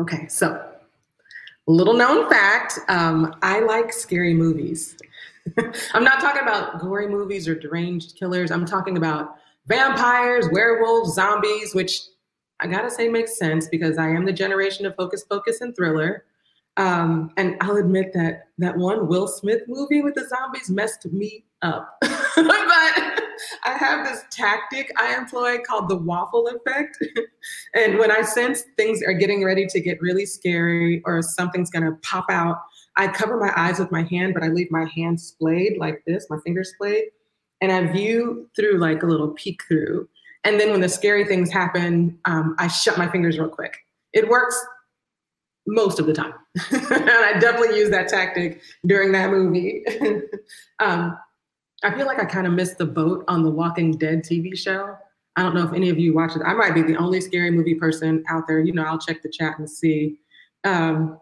Okay, so little known fact um, I like scary movies. I'm not talking about gory movies or deranged killers. I'm talking about vampires, werewolves, zombies, which I gotta say makes sense because I am the generation of Hocus, Pocus, and Thriller. Um, and I'll admit that that one Will Smith movie with the zombies messed me up. but I have this tactic I employ called the waffle effect. and when I sense things are getting ready to get really scary or something's gonna pop out, I cover my eyes with my hand, but I leave my hand splayed like this, my fingers splayed, and I view through like a little peek through. And then when the scary things happen, um, I shut my fingers real quick. It works most of the time. and I definitely use that tactic during that movie. um, I feel like I kind of missed the boat on the Walking Dead TV show. I don't know if any of you watch it. I might be the only scary movie person out there. You know, I'll check the chat and see. Um,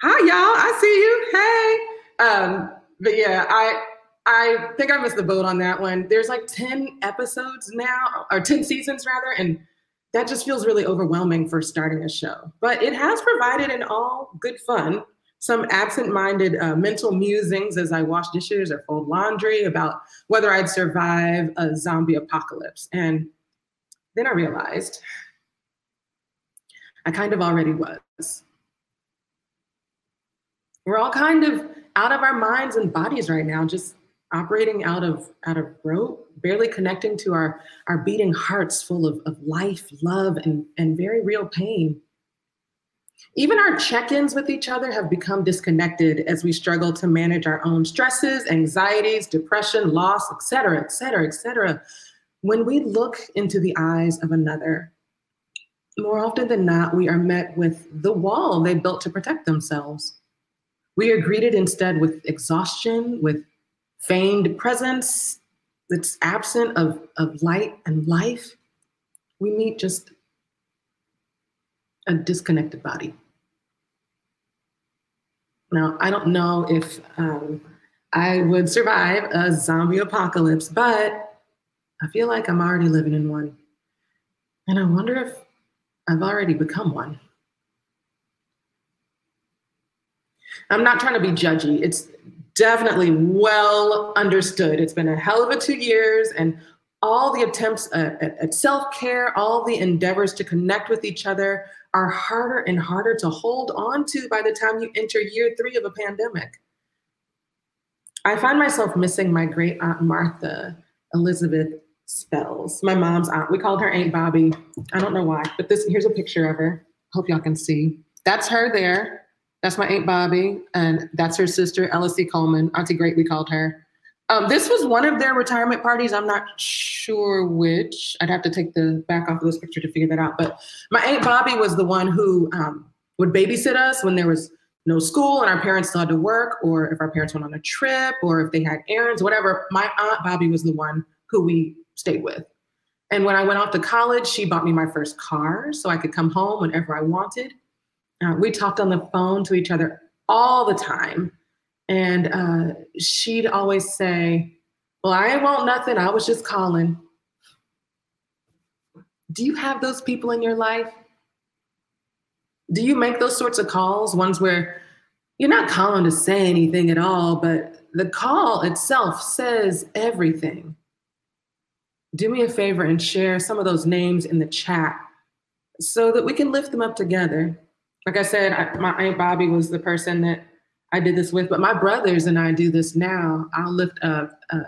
hi, y'all. I see you. Hey. Um, but yeah, I I think I missed the boat on that one. There's like 10 episodes now, or 10 seasons rather, and that just feels really overwhelming for starting a show. But it has provided an all good fun some absent minded uh, mental musings as I wash dishes or fold laundry about whether I'd survive a zombie apocalypse. And then I realized I kind of already was. We're all kind of out of our minds and bodies right now, just operating out of out of rope, barely connecting to our our beating hearts full of, of life, love, and, and very real pain. Even our check-ins with each other have become disconnected as we struggle to manage our own stresses, anxieties, depression, loss, et cetera, et cetera, et cetera. When we look into the eyes of another, more often than not, we are met with the wall they built to protect themselves. We are greeted instead with exhaustion, with feigned presence that's absent of, of light and life, we meet just a disconnected body. Now, I don't know if um, I would survive a zombie apocalypse, but I feel like I'm already living in one. And I wonder if I've already become one. I'm not trying to be judgy. It's definitely well understood. It's been a hell of a two years, and all the attempts at, at, at self care, all the endeavors to connect with each other are harder and harder to hold on to by the time you enter year three of a pandemic. I find myself missing my great aunt Martha, Elizabeth Spells, my mom's aunt. We called her Aunt Bobby. I don't know why, but this here's a picture of her. Hope y'all can see. That's her there. That's my Aunt Bobby, and that's her sister, Elsie Coleman. Auntie Great, we called her. Um, this was one of their retirement parties. I'm not sure which. I'd have to take the back off of this picture to figure that out. But my Aunt Bobby was the one who um, would babysit us when there was no school and our parents still had to work, or if our parents went on a trip, or if they had errands, whatever. My Aunt Bobby was the one who we stayed with. And when I went off to college, she bought me my first car so I could come home whenever I wanted. Uh, we talked on the phone to each other all the time. And uh, she'd always say, Well, I want nothing. I was just calling. Do you have those people in your life? Do you make those sorts of calls, ones where you're not calling to say anything at all, but the call itself says everything? Do me a favor and share some of those names in the chat so that we can lift them up together like I said, I, my aunt Bobby was the person that I did this with, but my brothers and I do this now. I'll lift up uh,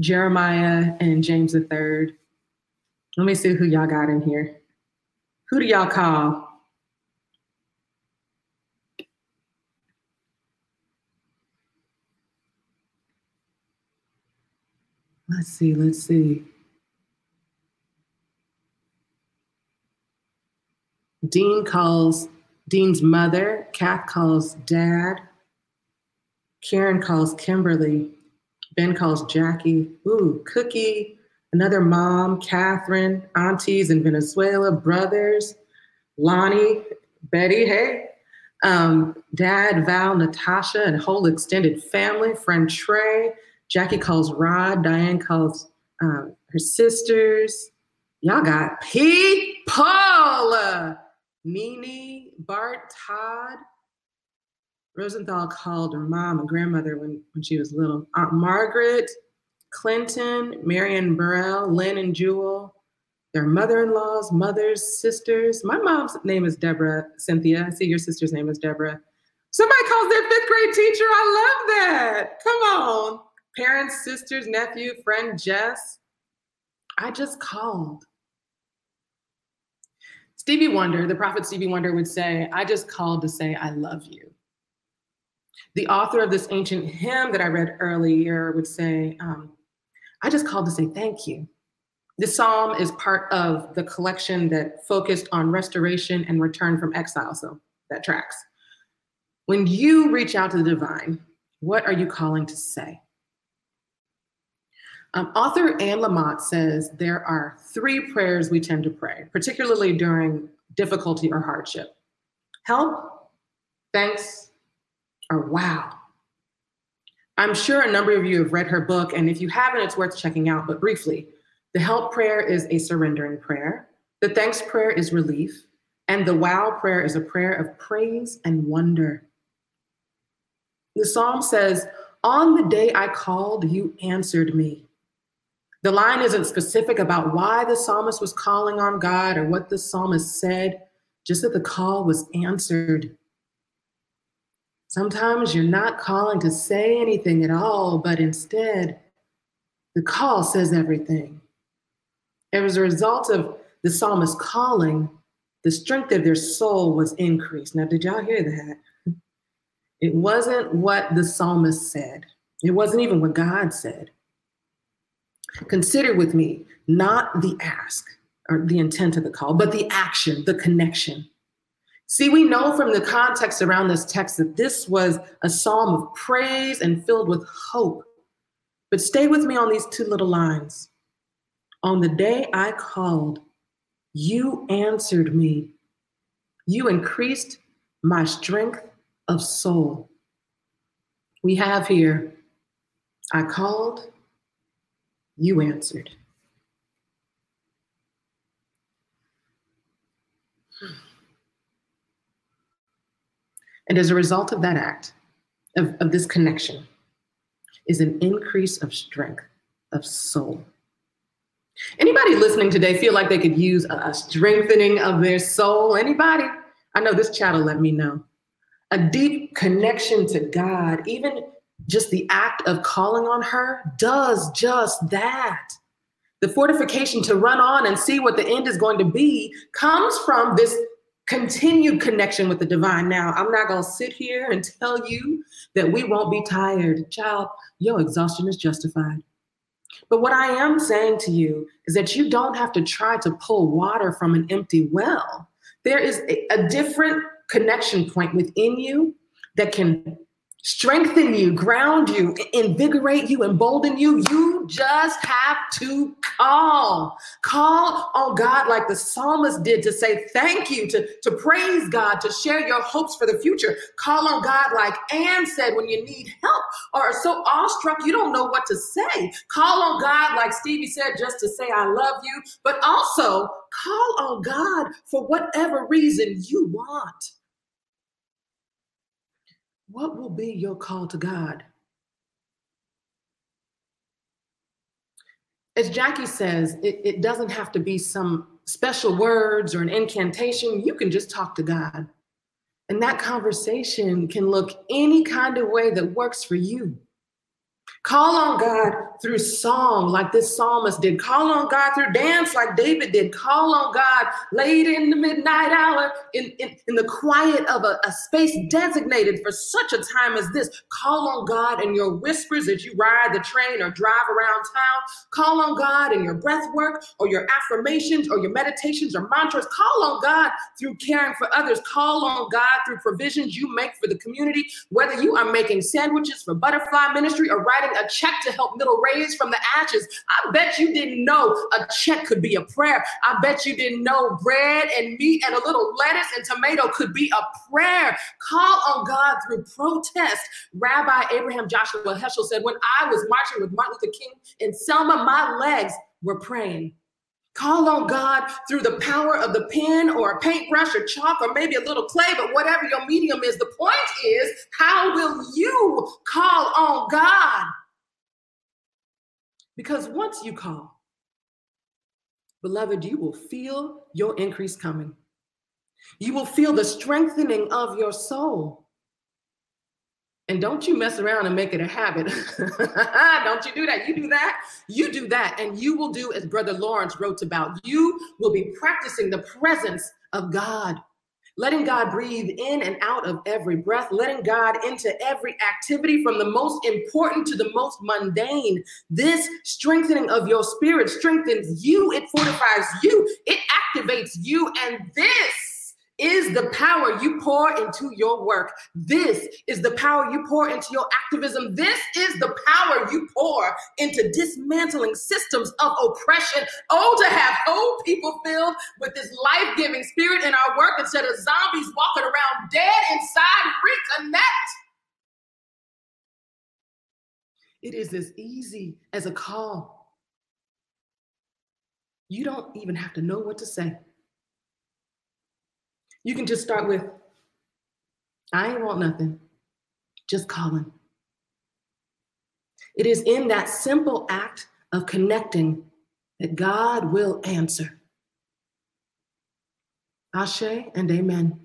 Jeremiah and James the third. Let me see who y'all got in here. Who do y'all call? Let's see, let's see. Dean calls Dean's mother, Kath calls dad, Karen calls Kimberly, Ben calls Jackie, ooh, Cookie, another mom, Catherine, aunties in Venezuela, brothers, Lonnie, Betty, hey, um, dad, Val, Natasha, and whole extended family, friend Trey, Jackie calls Rod, Diane calls um, her sisters. Y'all got people. Nene, Bart, Todd. Rosenthal called her mom and grandmother when, when she was little. Aunt Margaret, Clinton, Marion Burrell, Lynn and Jewel, their mother-in-laws, mothers, sisters. My mom's name is Deborah Cynthia. I see your sister's name is Deborah. Somebody calls their fifth grade teacher. I love that. Come on. Parents, sisters, nephew, friend Jess. I just called. Stevie Wonder, the prophet Stevie Wonder would say, I just called to say, I love you. The author of this ancient hymn that I read earlier would say, um, I just called to say thank you. This psalm is part of the collection that focused on restoration and return from exile, so that tracks. When you reach out to the divine, what are you calling to say? Um, author Anne Lamott says there are three prayers we tend to pray, particularly during difficulty or hardship help, thanks, or wow. I'm sure a number of you have read her book, and if you haven't, it's worth checking out. But briefly, the help prayer is a surrendering prayer, the thanks prayer is relief, and the wow prayer is a prayer of praise and wonder. The psalm says, On the day I called, you answered me. The line isn't specific about why the psalmist was calling on God or what the psalmist said, just that the call was answered. Sometimes you're not calling to say anything at all, but instead, the call says everything. As a result of the psalmist calling, the strength of their soul was increased. Now, did y'all hear that? It wasn't what the psalmist said, it wasn't even what God said. Consider with me not the ask or the intent of the call, but the action, the connection. See, we know from the context around this text that this was a psalm of praise and filled with hope. But stay with me on these two little lines. On the day I called, you answered me. You increased my strength of soul. We have here, I called, you answered. And as a result of that act, of, of this connection, is an increase of strength of soul. Anybody listening today feel like they could use a, strengthening of their soul? Anybody? I know this chat will let me know a deep connection to God, even just the act of calling on her, does just that. The fortification to run on and see what the end is going to be comes from this continued connection with the divine. Now, I'm not going to sit here and tell you that we won't be tired. Child, your exhaustion is justified. But what I am saying to you is that you don't have to try to pull water from an empty well. There is a, a different connection point within you that can strengthen you, ground you, invigorate you, embolden you. You just have to call. Call on God like the psalmist did to say thank you, to, to praise God, to share your hopes for the future. Call on God like Anne said when you need help or are so awestruck you don't know what to say. Call on God like Stevie said just to say I love you, but also call on God for whatever reason you want. What will be your call to God? As Jackie says, it, it doesn't have to be some special words or an incantation. You can just talk to God. And that conversation can look any kind of way that works for you. Call on God through song, like this psalmist did. Call on God through dance, like David did. Call on God late in the midnight hour, in, in, in the quiet of a, a space designated for such a time as this. Call on God in your whispers as you ride the train or drive around town. Call on God in your breath work or your affirmations or your meditations or mantras. Call on God through caring for others. Call on God through provisions you make for the community, whether you are making sandwiches for butterfly ministry or a check to help Middle raise from the ashes. I bet you didn't know a check could be a prayer. I bet you didn't know bread and meat and a little lettuce and tomato could be a prayer. Call on God through protest. Rabbi Abraham Joshua Heschel said, When I was marching with Martin Luther King in Selma, my legs were praying. Call on God through the power of the pen or a paintbrush or chalk or maybe a little clay, but whatever your medium is, the point is, how will you call on God? Because once you call, beloved, you will feel your increase coming. You will feel the strengthening of your soul. And don't you mess around and make it a habit. don't you do that. You do that. You do that. And you will do as Brother Lawrence wrote about. You will be practicing the presence of God, letting God breathe in and out of every breath, letting God into every activity from the most important to the most mundane. This strengthening of your spirit strengthens you, it fortifies you, it activates you. And this is the power you pour into your work. This is the power you pour into your activism. This is the power you pour into dismantling systems of oppression. Oh, to have whole people filled with this life giving spirit in our work instead of zombies walking around dead inside. Reconnect. It is as easy as a call. You don't even have to know what to say. You can just start with, I ain't want nothing, just calling. It is in that simple act of connecting that God will answer. Ashe and amen.